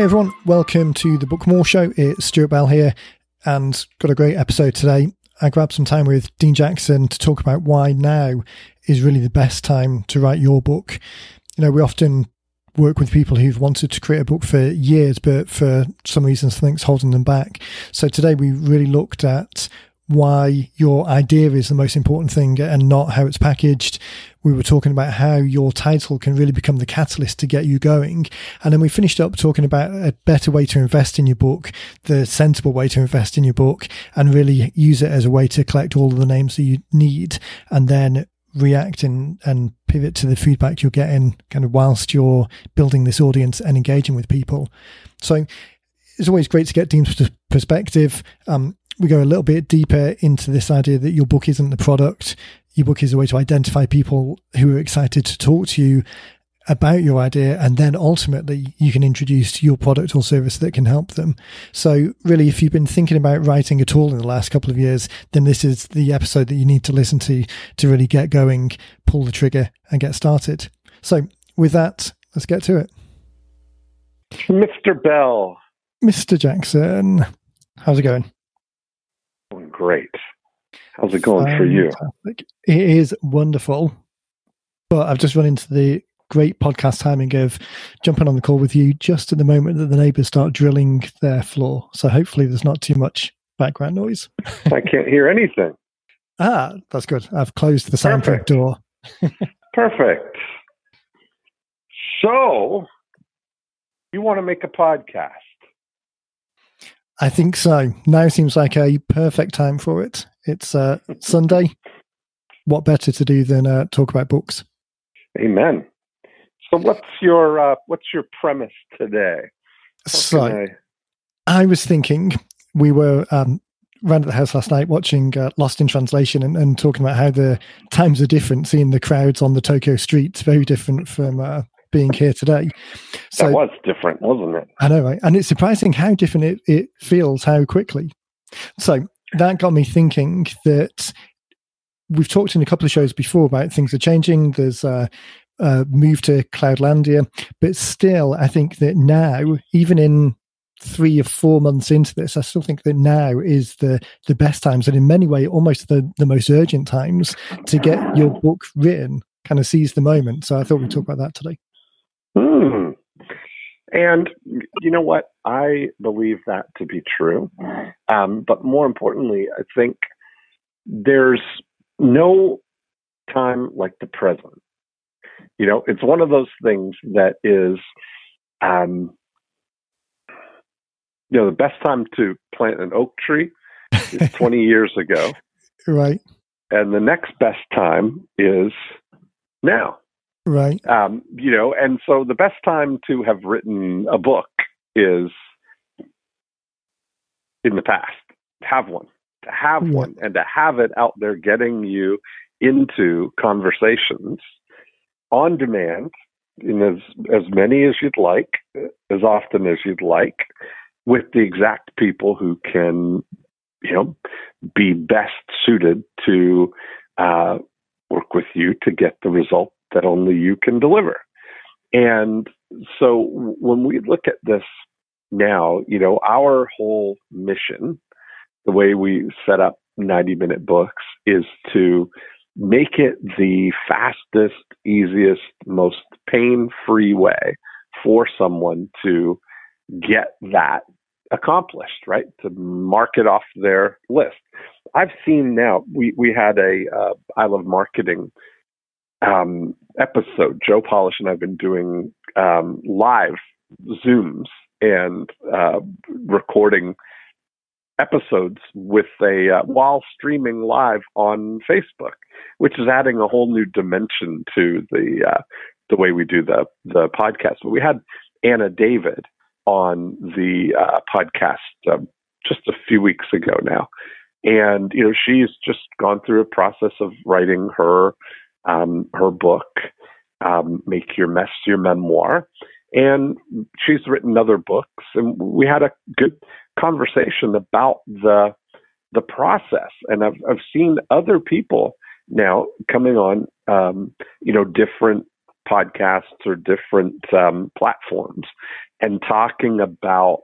Hey everyone, welcome to the Book More Show. It's Stuart Bell here and got a great episode today. I grabbed some time with Dean Jackson to talk about why now is really the best time to write your book. You know, we often work with people who've wanted to create a book for years, but for some reason something's holding them back. So today we really looked at why your idea is the most important thing and not how it's packaged. We were talking about how your title can really become the catalyst to get you going. And then we finished up talking about a better way to invest in your book, the sensible way to invest in your book and really use it as a way to collect all of the names that you need and then react and, and pivot to the feedback you're getting kind of whilst you're building this audience and engaging with people. So it's always great to get Dean's perspective. Um, we go a little bit deeper into this idea that your book isn't the product. Your book is a way to identify people who are excited to talk to you about your idea and then ultimately you can introduce your product or service that can help them. So really if you've been thinking about writing at all in the last couple of years, then this is the episode that you need to listen to to really get going, pull the trigger and get started. So with that, let's get to it. Mr. Bell. Mr. Jackson, how's it going? Great. How's it going Fantastic. for you? It is wonderful. But I've just run into the great podcast timing of jumping on the call with you just at the moment that the neighbors start drilling their floor. So hopefully there's not too much background noise. I can't hear anything. Ah, that's good. I've closed the soundproof door. Perfect. So, you want to make a podcast? I think so. Now seems like a perfect time for it. It's uh, Sunday. What better to do than uh, talk about books? Amen. So, what's your uh, what's your premise today? How so, I... I... was thinking we were um, around at the house last night watching uh, Lost in Translation and, and, talking about how the times are different. Seeing the crowds on the Tokyo streets very different from uh, being here today. So that was different, wasn't it? I know, right? And it's surprising how different it, it feels, how quickly. So that got me thinking that we've talked in a couple of shows before about things are changing. There's a, a move to Cloudlandia, but still, I think that now, even in three or four months into this, I still think that now is the the best times, and in many ways, almost the the most urgent times to get your book written. Kind of seize the moment. So I thought we'd talk about that today. And you know what? I believe that to be true. Um, but more importantly, I think there's no time like the present. You know, it's one of those things that is, um, you know, the best time to plant an oak tree is 20 years ago. Right. And the next best time is now. Right. Um, you know, and so the best time to have written a book is in the past. Have one. To have yeah. one and to have it out there getting you into conversations on demand in as as many as you'd like, as often as you'd like, with the exact people who can, you know, be best suited to uh, work with you to get the result that only you can deliver. And so when we look at this now, you know, our whole mission, the way we set up 90 minute books is to make it the fastest, easiest, most pain free way for someone to get that accomplished, right? To mark it off their list. I've seen now, we, we had a uh, I Love Marketing um, episode, Joe Polish and I've been doing um, live Zooms and uh, recording episodes with a uh, while streaming live on Facebook, which is adding a whole new dimension to the uh, the way we do the the podcast. But we had Anna David on the uh, podcast um, just a few weeks ago now, and you know she's just gone through a process of writing her um, her book, um, Make Your Mess Your Memoir. And she's written other books, and we had a good conversation about the the process. And I've I've seen other people now coming on, um, you know, different podcasts or different um, platforms and talking about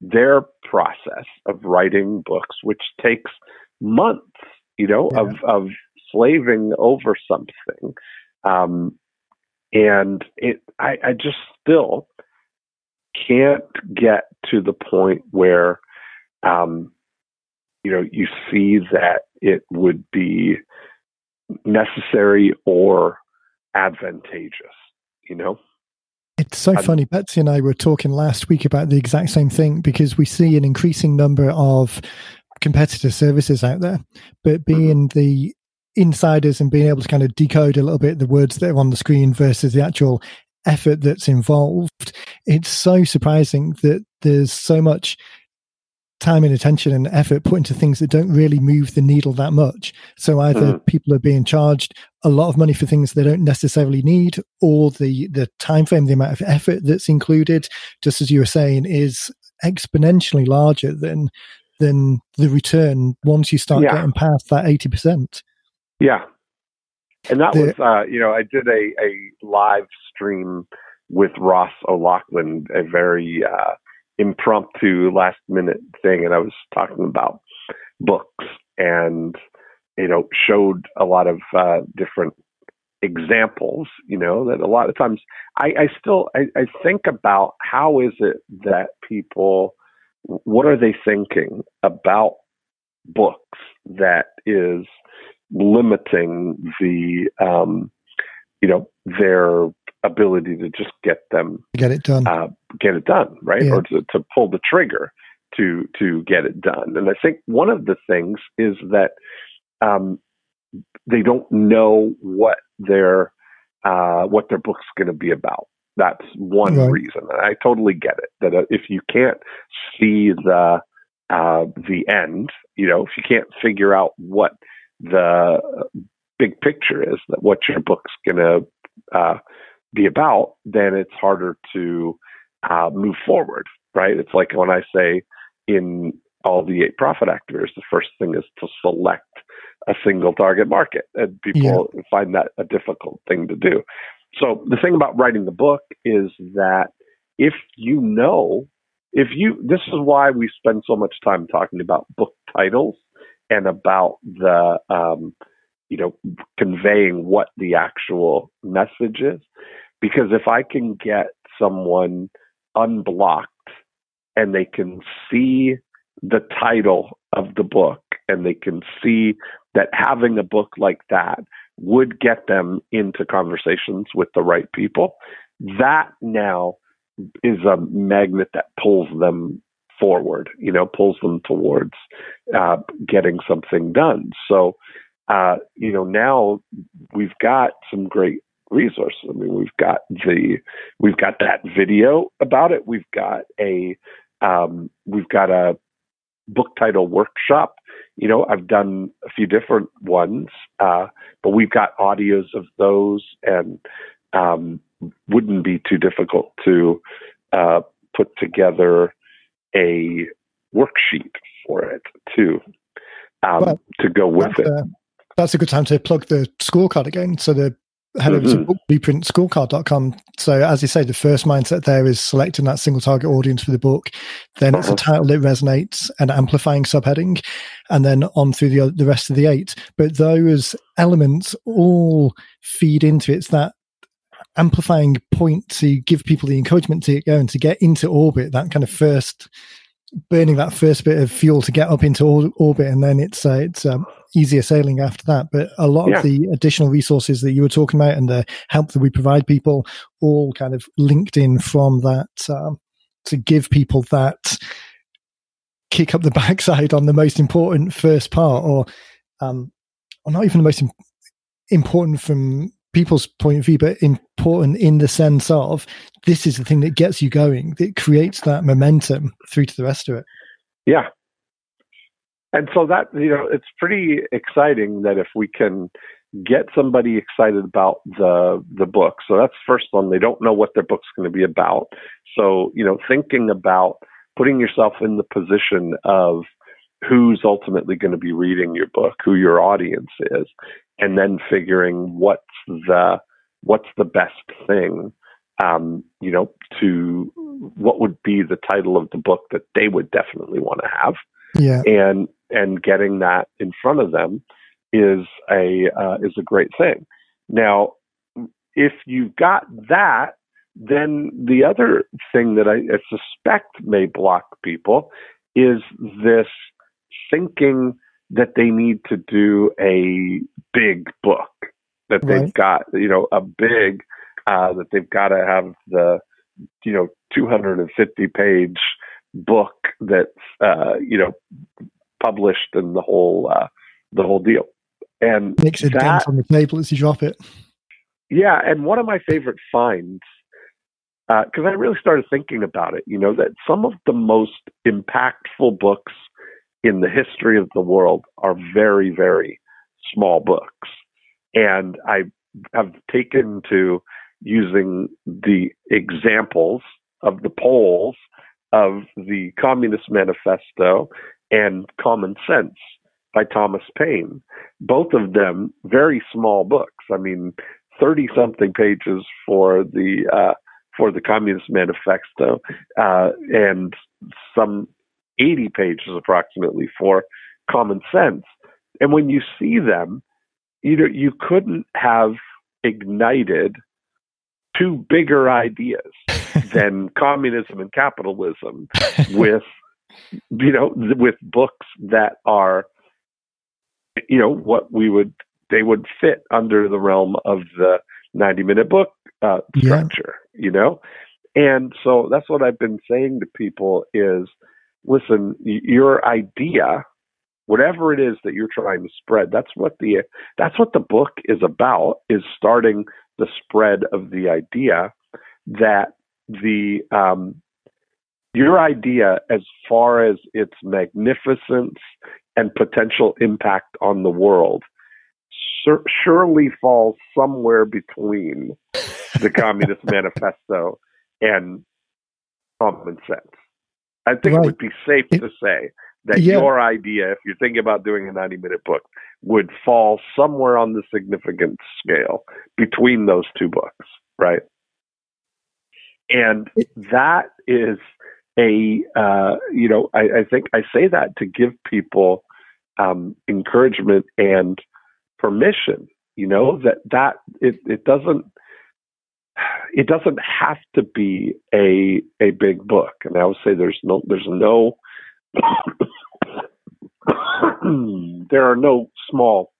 their process of writing books, which takes months, you know, yeah. of, of slaving over something. Um, and it, I, I just still can't get to the point where, um, you know, you see that it would be necessary or advantageous, you know? It's so I'm, funny. Betsy and I were talking last week about the exact same thing because we see an increasing number of competitor services out there, but mm-hmm. being mm-hmm. the insiders and being able to kind of decode a little bit the words that are on the screen versus the actual effort that's involved, it's so surprising that there's so much time and attention and effort put into things that don't really move the needle that much. So either mm. people are being charged a lot of money for things they don't necessarily need, or the the time frame, the amount of effort that's included, just as you were saying, is exponentially larger than than the return once you start yeah. getting past that eighty percent. Yeah, and that the, was uh, you know I did a a live stream with Ross O'Loughlin, a very uh, impromptu last minute thing and I was talking about books and you know showed a lot of uh, different examples you know that a lot of times I, I still I, I think about how is it that people what are they thinking about books that is limiting the um, you know their ability to just get them get it done, uh, get it done, right, yeah. or to, to pull the trigger to to get it done. And I think one of the things is that um, they don't know what their uh, what their book's going to be about. That's one right. reason, and I totally get it. That uh, if you can't see the uh, the end, you know, if you can't figure out what the big picture is, that what your book's going to uh, be about, then it's harder to uh, move forward, right? It's like when I say in all the eight profit activators, the first thing is to select a single target market, and people yeah. find that a difficult thing to do. So the thing about writing the book is that if you know, if you, this is why we spend so much time talking about book titles and about the, um, you know, conveying what the actual message is. Because if I can get someone unblocked and they can see the title of the book and they can see that having a book like that would get them into conversations with the right people, that now is a magnet that pulls them forward, you know, pulls them towards uh, getting something done. So, uh, you know, now we've got some great resources. I mean, we've got the we've got that video about it. We've got a um, we've got a book title workshop. You know, I've done a few different ones, uh, but we've got audios of those, and um, wouldn't be too difficult to uh, put together a worksheet for it too um, well, to go with it. Uh, that's a good time to plug the scorecard again. So the head over mm-hmm. to blueprintscorecard.com. So, as you say, the first mindset there is selecting that single target audience for the book. Then it's a uh-huh. title that resonates and amplifying subheading, and then on through the the rest of the eight. But those elements all feed into it. It's that amplifying point to give people the encouragement to go and to get into orbit. That kind of first burning that first bit of fuel to get up into orbit, and then it's uh, it's um, easier sailing after that. But a lot yeah. of the additional resources that you were talking about and the help that we provide people, all kind of linked in from that um, to give people that kick up the backside on the most important first part, or um, or not even the most important from people's point of view, but important in the sense of this is the thing that gets you going, that creates that momentum through to the rest of it. Yeah. And so that, you know, it's pretty exciting that if we can get somebody excited about the the book. So that's first one. They don't know what their book's going to be about. So, you know, thinking about putting yourself in the position of who's ultimately going to be reading your book, who your audience is, and then figuring what's the what's the best thing, um, you know, to what would be the title of the book that they would definitely want to have. Yeah. And and getting that in front of them is a uh, is a great thing. Now, if you've got that, then the other thing that I, I suspect may block people is this thinking that they need to do a big book, that right. they've got, you know, a big, uh, that they've got to have the, you know, 250 page book that's, uh, you know, published and the whole, uh, the whole deal. And makes it dent on the table as you drop it. Yeah. And one of my favorite finds because uh, I really started thinking about it. You know that some of the most impactful books in the history of the world are very, very small books, and I have taken to using the examples of the poles of the Communist Manifesto and Common Sense by Thomas Paine. Both of them very small books. I mean, 30 something pages for the uh, for the Communist Manifesto, uh, and some 80 pages approximately for Common Sense. And when you see them, you know, you couldn't have ignited two bigger ideas than communism and capitalism with you know with books that are you know what we would they would fit under the realm of the 90 minute book uh, structure, yeah. you know? And so that's what I've been saying to people is listen, your idea, whatever it is that you're trying to spread, that's what the that's what the book is about is starting the spread of the idea that the um, your idea as far as its magnificence and potential impact on the world sur- surely falls somewhere between the Communist Manifesto and common sense. I think right. it would be safe it, to say that yeah. your idea, if you're thinking about doing a 90 minute book, would fall somewhere on the significant scale between those two books, right? And that is a, uh, you know, I, I, think I say that to give people um, encouragement and permission you know that that it, it doesn't it doesn't have to be a a big book and i would say there's no there's no there are no small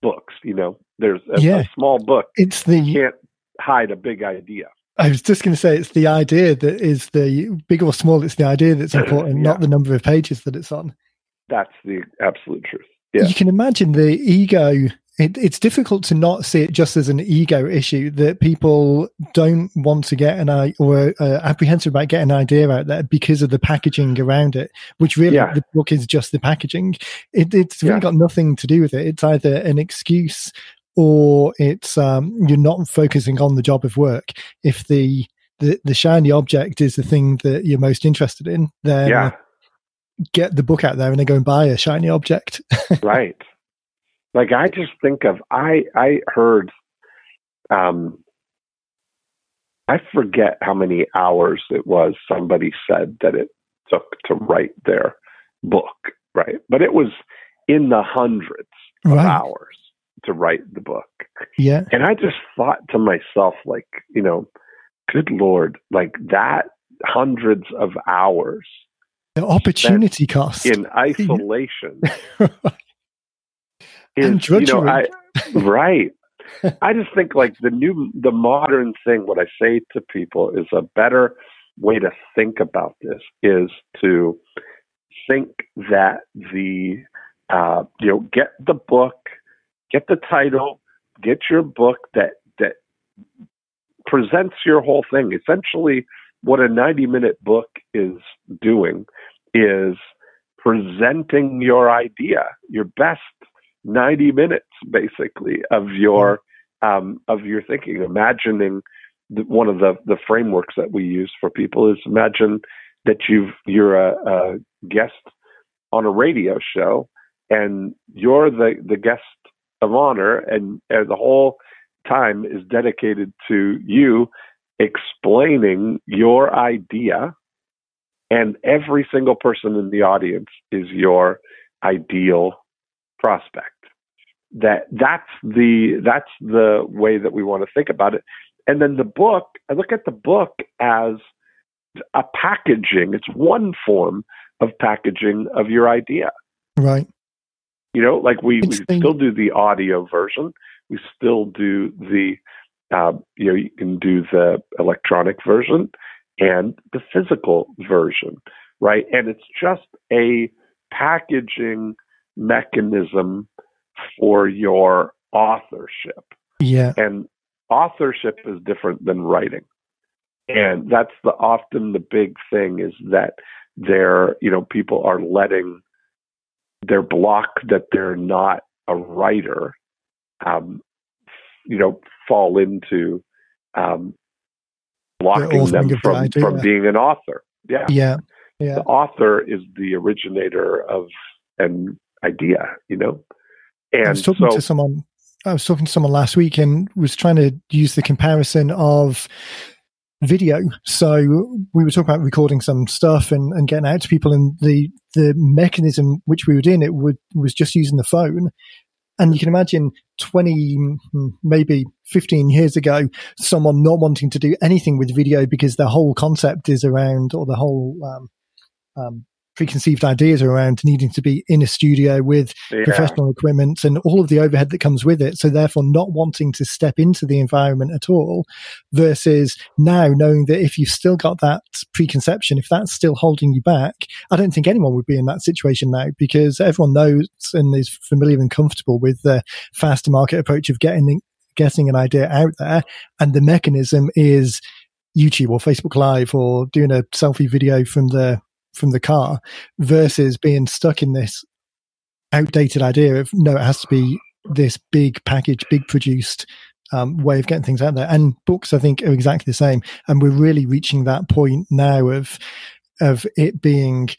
books you know there's a, yeah. a small book it's the you can't hide a big idea I was just going to say it's the idea that is the big or small. It's the idea that's important, yeah. not the number of pages that it's on. That's the absolute truth yeah. you can imagine the ego it, it's difficult to not see it just as an ego issue that people don't want to get an eye or uh, apprehensive about getting an idea out there because of the packaging around it, which really yeah. the book is just the packaging. It, it's really yeah. got nothing to do with it. It's either an excuse or it's um, you're not focusing on the job of work. If the, the the shiny object is the thing that you're most interested in, then yeah get the book out there and then go and buy a shiny object. right. Like I just think of I I heard um I forget how many hours it was somebody said that it took to write their book, right? But it was in the hundreds of right. hours to write the book. Yeah. And I just thought to myself like, you know, good lord, like that hundreds of hours the opportunity cost in isolation is, you know, I, right. I just think like the new, the modern thing, what I say to people is a better way to think about this is to think that the, uh, you know, get the book, get the title, get your book that, that presents your whole thing. Essentially, what a 90 minute book is doing is presenting your idea, your best 90 minutes, basically, of your um, of your thinking. Imagining the, one of the the frameworks that we use for people is imagine that you've you're a, a guest on a radio show and you're the the guest of honor and, and the whole time is dedicated to you explaining your idea, and every single person in the audience is your ideal prospect. That that's the that's the way that we want to think about it. And then the book, I look at the book as a packaging. It's one form of packaging of your idea. Right. You know, like we, we still do the audio version. We still do the, uh, you know, you can do the electronic version and the physical version, right? And it's just a packaging mechanism for your authorship. Yeah. And authorship is different than writing. And that's the often the big thing is that there, you know, people are letting their block that they're not a writer, um, you know, fall into um, blocking them from, from being an author. Yeah. Yeah. Yeah. The author is the originator of an idea, you know? And I was talking so, to someone I was talking to someone last week and was trying to use the comparison of video. So we were talking about recording some stuff and, and getting out to people, and the the mechanism which we were doing it would, was just using the phone. And you can imagine 20, maybe 15 years ago, someone not wanting to do anything with video because the whole concept is around, or the whole um, um, preconceived ideas around needing to be in a studio with yeah. professional equipment and all of the overhead that comes with it. So therefore not wanting to step into the environment at all versus now knowing that if you've still got that preconception, if that's still holding you back, I don't think anyone would be in that situation now because everyone knows and is familiar and comfortable with the faster market approach of getting, getting an idea out there. And the mechanism is YouTube or Facebook Live or doing a selfie video from the from the car versus being stuck in this outdated idea of no, it has to be this big package, big produced um, way of getting things out there. And books, I think, are exactly the same. And we're really reaching that point now of of it being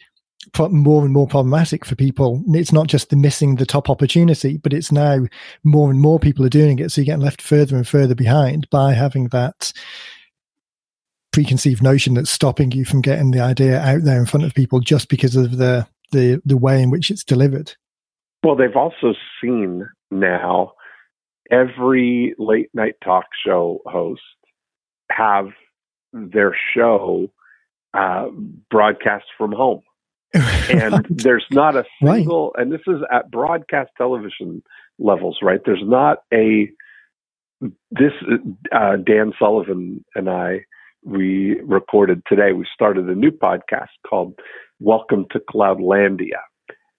more and more problematic for people. It's not just the missing the top opportunity, but it's now more and more people are doing it. So you're getting left further and further behind by having that preconceived notion that's stopping you from getting the idea out there in front of people just because of the the the way in which it's delivered. Well, they've also seen now every late night talk show host have their show uh, broadcast from home. and there's not a single, right. and this is at broadcast television levels, right? There's not a, this, uh, Dan Sullivan and I we recorded today, we started a new podcast called Welcome to Cloudlandia.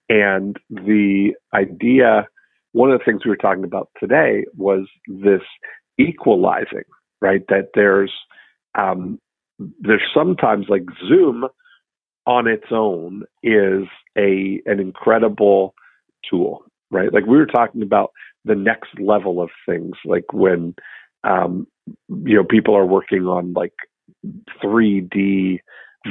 And the idea, one of the things we were talking about today was this equalizing, right? That there's, um, there's sometimes like Zoom on its own is a, an incredible tool, right? Like we were talking about the next level of things, like when, um, you know, people are working on like 3D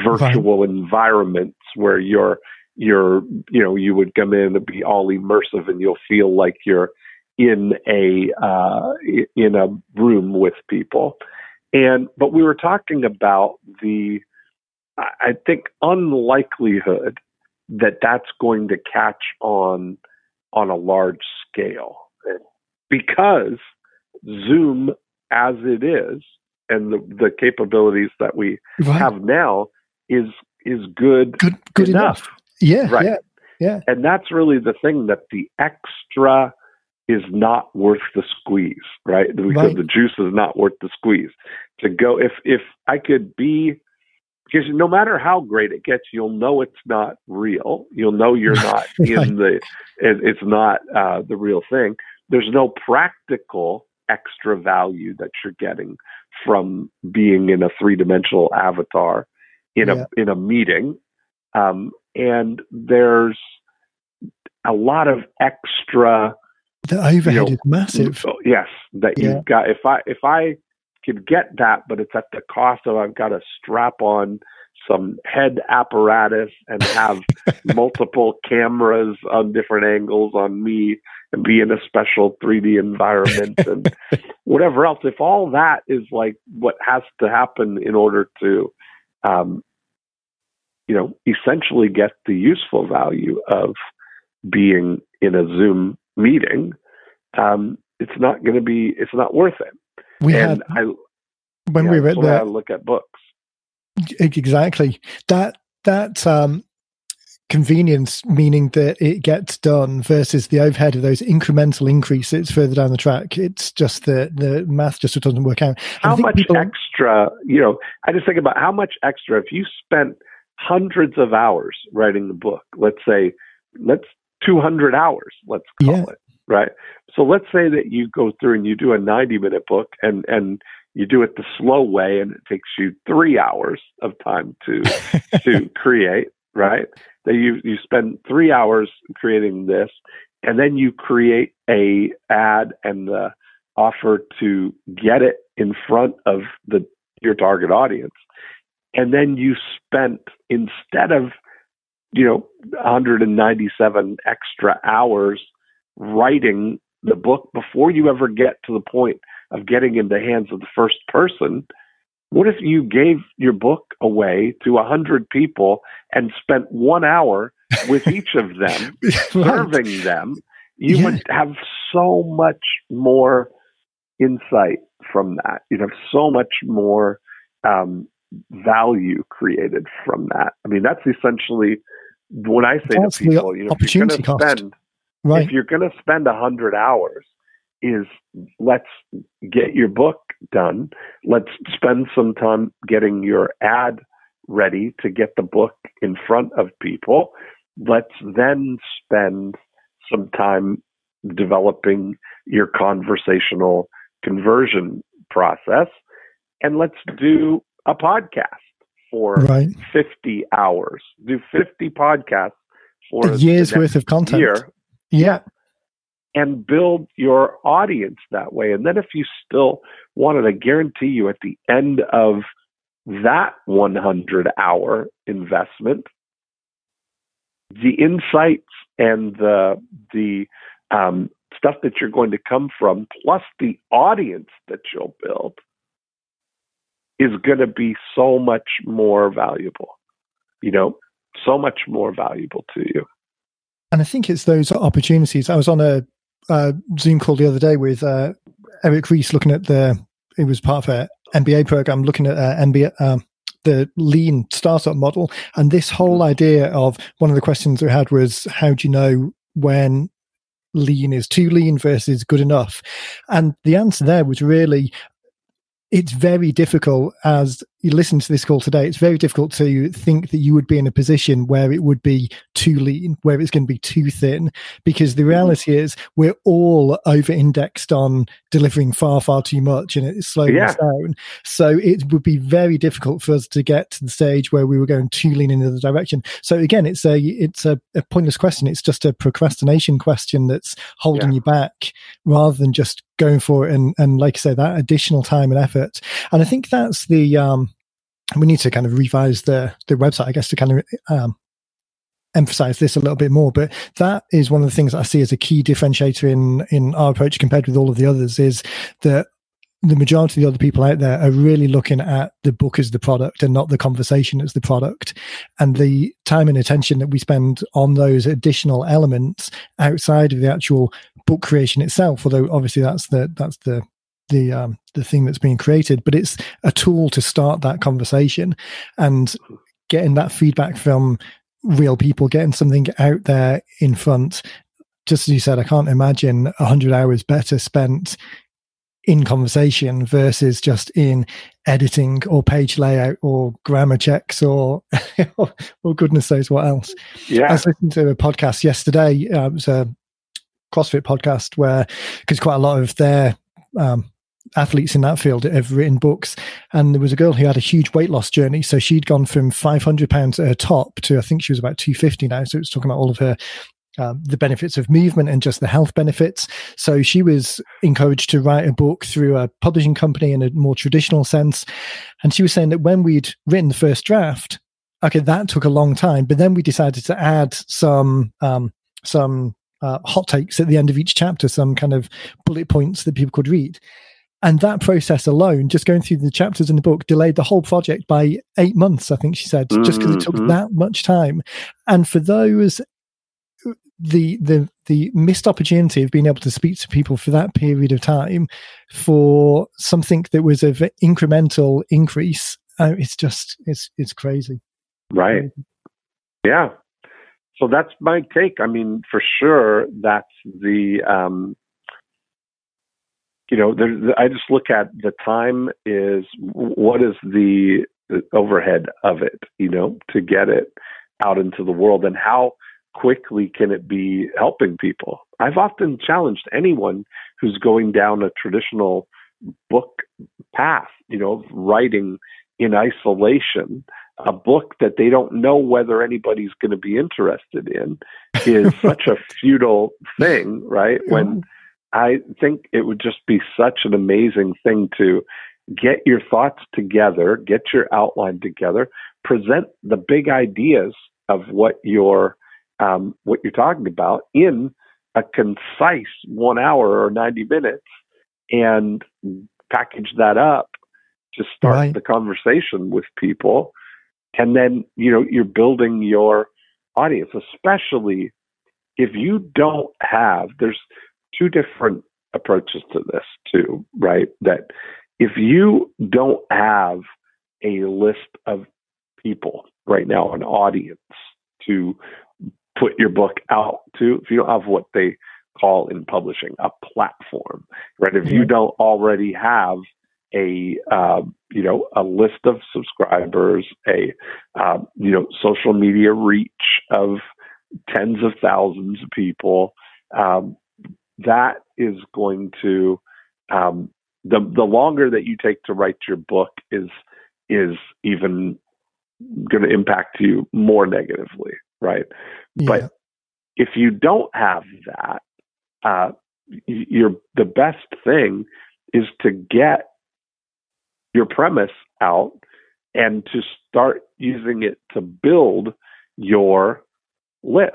virtual right. environments where you're you're you know you would come in and be all immersive and you'll feel like you're in a uh, in a room with people and but we were talking about the I think unlikelihood that that's going to catch on on a large scale because Zoom as it is and the, the capabilities that we right. have now is is good good, good enough. enough. Yeah, right. Yeah, yeah. And that's really the thing that the extra is not worth the squeeze, right? Because right. the juice is not worth the squeeze. To go if if I could be because no matter how great it gets, you'll know it's not real. You'll know you're not in the it, it's not uh, the real thing. There's no practical extra value that you're getting from being in a three dimensional avatar in yeah. a in a meeting. Um, and there's a lot of extra the overhead you know, is massive. Oh, yes, that yeah. you've got. If I if I could get that, but it's at the cost of I've got to strap on some head apparatus and have multiple cameras on different angles on me and be in a special 3D environment and whatever else. If all that is like what has to happen in order to, um, you know, essentially get the useful value of being in a Zoom meeting, um, it's not going to be, it's not worth it. We and had, I, when yeah, we read that, look at books. Exactly. That, that, um, convenience, meaning that it gets done, versus the overhead of those incremental increases further down the track. It's just the the math just doesn't work out. How much people, extra? You know, I just think about how much extra if you spent hundreds of hours writing the book. Let's say, let's 200 hours. Let's call yeah. it right. So let's say that you go through and you do a 90 minute book, and and you do it the slow way, and it takes you three hours of time to to create right that you you spend three hours creating this, and then you create a ad and the offer to get it in front of the your target audience, and then you spent instead of you know 197 extra hours writing the book before you ever get to the point of getting in the hands of the first person what if you gave your book away to a hundred people and spent one hour with each of them, serving them? You yeah. would have so much more insight from that. You'd have so much more um, value created from that. I mean, that's essentially when I say that's to people, you know, if you're going to spend, right. if you're going to spend a hundred hours, is let's get your book done. Let's spend some time getting your ad ready to get the book in front of people. Let's then spend some time developing your conversational conversion process. And let's do a podcast for right. 50 hours. Do 50 podcasts for a year's worth of content. Year. Yeah and build your audience that way. And then if you still wanted to guarantee you at the end of that 100 hour investment, the insights and the, the, um, stuff that you're going to come from, plus the audience that you'll build, is going to be so much more valuable. You know, so much more valuable to you. And I think it's those opportunities. I was on a uh, Zoom call the other day with uh, Eric Ries looking at the, it was part of an MBA program looking at uh, MBA, um, the lean startup model. And this whole idea of one of the questions we had was, how do you know when lean is too lean versus good enough? And the answer there was really, it's very difficult as you listen to this call today, it's very difficult to think that you would be in a position where it would be too lean, where it's going to be too thin, because the mm-hmm. reality is we're all over indexed on delivering far, far too much and it's slowing yeah. us down. So it would be very difficult for us to get to the stage where we were going too lean in the other direction. So again, it's a, it's a, a pointless question. It's just a procrastination question that's holding yeah. you back rather than just going for it and, and like I say, that additional time and effort. And I think that's the, um, we need to kind of revise the the website, I guess, to kind of um, emphasize this a little bit more. But that is one of the things I see as a key differentiator in in our approach compared with all of the others is that the majority of the other people out there are really looking at the book as the product and not the conversation as the product. And the time and attention that we spend on those additional elements outside of the actual book creation itself, although obviously that's the that's the the um, the thing that's being created, but it's a tool to start that conversation and getting that feedback from real people, getting something out there in front. Just as you said, I can't imagine a hundred hours better spent in conversation versus just in editing or page layout or grammar checks or or goodness knows what else. Yeah. I was listening to a podcast yesterday. Uh, it was a CrossFit podcast where because quite a lot of their um, athletes in that field have written books. And there was a girl who had a huge weight loss journey. So she'd gone from 500 pounds at her top to I think she was about 250 now. So it's talking about all of her uh, the benefits of movement and just the health benefits. So she was encouraged to write a book through a publishing company in a more traditional sense. And she was saying that when we'd written the first draft, okay, that took a long time, but then we decided to add some um, some uh, hot takes at the end of each chapter, some kind of bullet points that people could read. And that process alone, just going through the chapters in the book, delayed the whole project by eight months, I think she said, mm-hmm. just because it took mm-hmm. that much time. And for those the the the missed opportunity of being able to speak to people for that period of time for something that was of incremental increase uh, it's just it's it's crazy right yeah so that's my take i mean for sure that's the um you know there, i just look at the time is what is the overhead of it you know to get it out into the world and how quickly can it be helping people? I've often challenged anyone who's going down a traditional book path, you know, writing in isolation, a book that they don't know whether anybody's going to be interested in is such a futile thing, right? When I think it would just be such an amazing thing to get your thoughts together, get your outline together, present the big ideas of what your um, what you're talking about in a concise one hour or 90 minutes and package that up to start right. the conversation with people. And then, you know, you're building your audience, especially if you don't have, there's two different approaches to this too, right? That if you don't have a list of people right now, an audience to put your book out to, if you don't have what they call in publishing a platform, right? If you don't already have a uh, you know a list of subscribers, a uh, you know social media reach of tens of thousands of people, um, that is going to um, the the longer that you take to write your book is is even going to impact you more negatively, right? Yeah. But if you don't have that, uh, you're the best thing is to get your premise out and to start using it to build your list.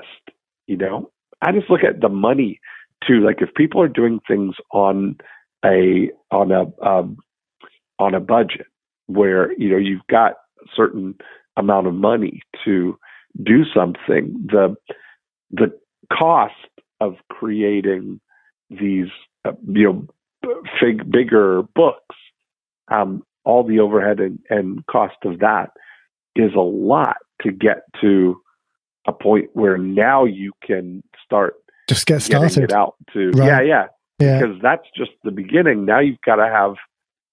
You know, I just look at the money too. Like if people are doing things on a on a um, on a budget where you know you've got a certain amount of money to do something, the the cost of creating these uh, you know fig, bigger books, um, all the overhead and, and cost of that is a lot to get to a point where now you can start just get started it out to right. yeah yeah. Yeah. Because that's just the beginning. Now you've got to have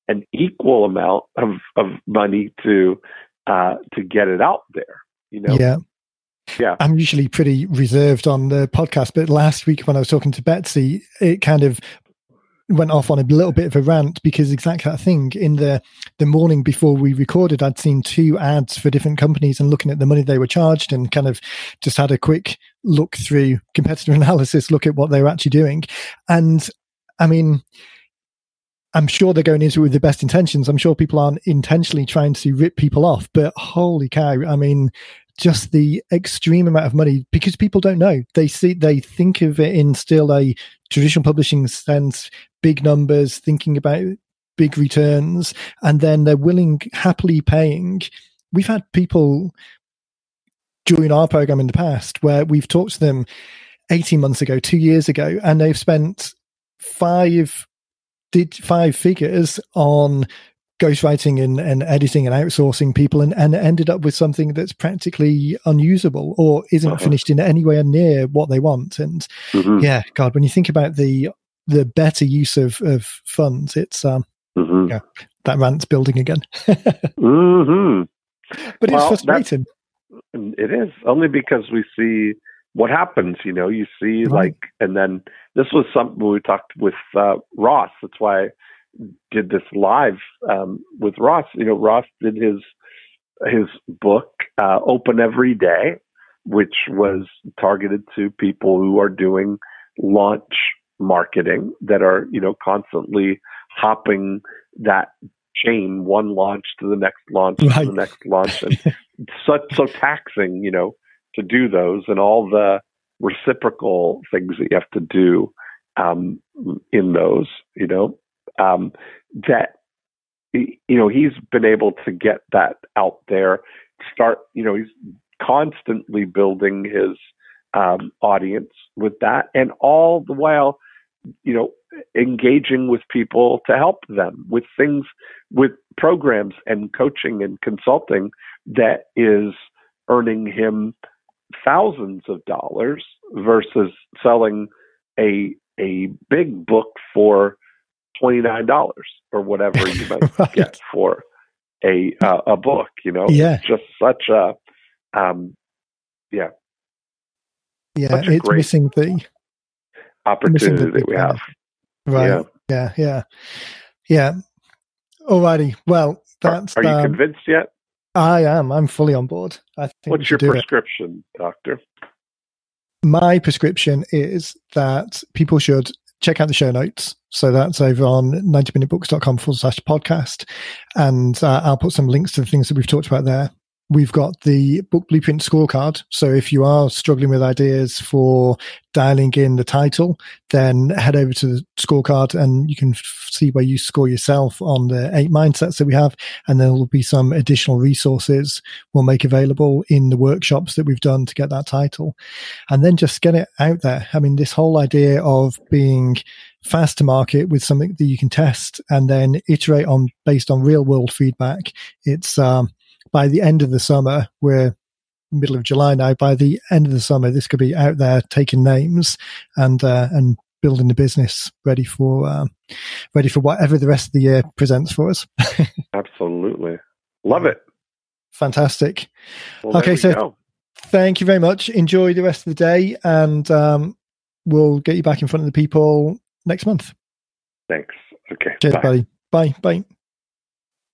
an equal amount of of money to uh to get it out there you know? Yeah. Yeah. I'm usually pretty reserved on the podcast, but last week when I was talking to Betsy, it kind of went off on a little bit of a rant because exactly that thing in the the morning before we recorded i'd seen two ads for different companies and looking at the money they were charged and kind of just had a quick look through competitor analysis look at what they were actually doing and i mean i'm sure they're going into it with the best intentions i'm sure people aren't intentionally trying to rip people off but holy cow i mean just the extreme amount of money because people don't know. They see they think of it in still a traditional publishing sense, big numbers, thinking about big returns, and then they're willing, happily paying. We've had people during our program in the past where we've talked to them 18 months ago, two years ago, and they've spent five did five figures on ghostwriting and, and editing and outsourcing people and, and ended up with something that's practically unusable or isn't uh-huh. finished in anywhere near what they want. And mm-hmm. yeah, God, when you think about the the better use of, of funds, it's um mm-hmm. yeah, that rant's building again. mm-hmm. But well, it's frustrating. It is only because we see what happens. You know, you see right. like, and then this was something we talked with uh, Ross. That's why I did this live um, with Ross. You know, Ross did his his book uh, Open Every Day, which was targeted to people who are doing launch marketing that are you know constantly hopping that chain one launch to the next launch right. to the next launch, and such so taxing, you know, to do those and all the reciprocal things that you have to do um, in those, you know, um, that you know he's been able to get that out there. Start, you know, he's constantly building his um, audience with that, and all the while, you know, engaging with people to help them with things, with programs and coaching and consulting that is earning him thousands of dollars versus selling a a big book for twenty nine dollars or whatever you might right. get for a uh, a book. You know, yeah, just such a um, yeah, yeah. It's missing the opportunity missing the that we have. Right. Yeah. Yeah. Yeah. yeah. Alrighty. Well, that's. Are, are you um, convinced yet? I am. I'm fully on board. I think. What's your prescription, it. doctor? My prescription is that people should check out the show notes. So that's over on 90minutebooks.com forward slash podcast. And uh, I'll put some links to the things that we've talked about there. We've got the book blueprint scorecard. So if you are struggling with ideas for dialing in the title, then head over to the scorecard and you can f- see where you score yourself on the eight mindsets that we have. And there will be some additional resources we'll make available in the workshops that we've done to get that title. And then just get it out there. I mean, this whole idea of being fast to market with something that you can test and then iterate on based on real world feedback. It's, um, by the end of the summer, we're middle of July now. By the end of the summer, this could be out there taking names and uh, and building the business ready for um, ready for whatever the rest of the year presents for us. Absolutely, love it. Fantastic. Well, okay, so go. thank you very much. Enjoy the rest of the day, and um, we'll get you back in front of the people next month. Thanks. Okay. Cheers, bye. buddy. Bye. Bye.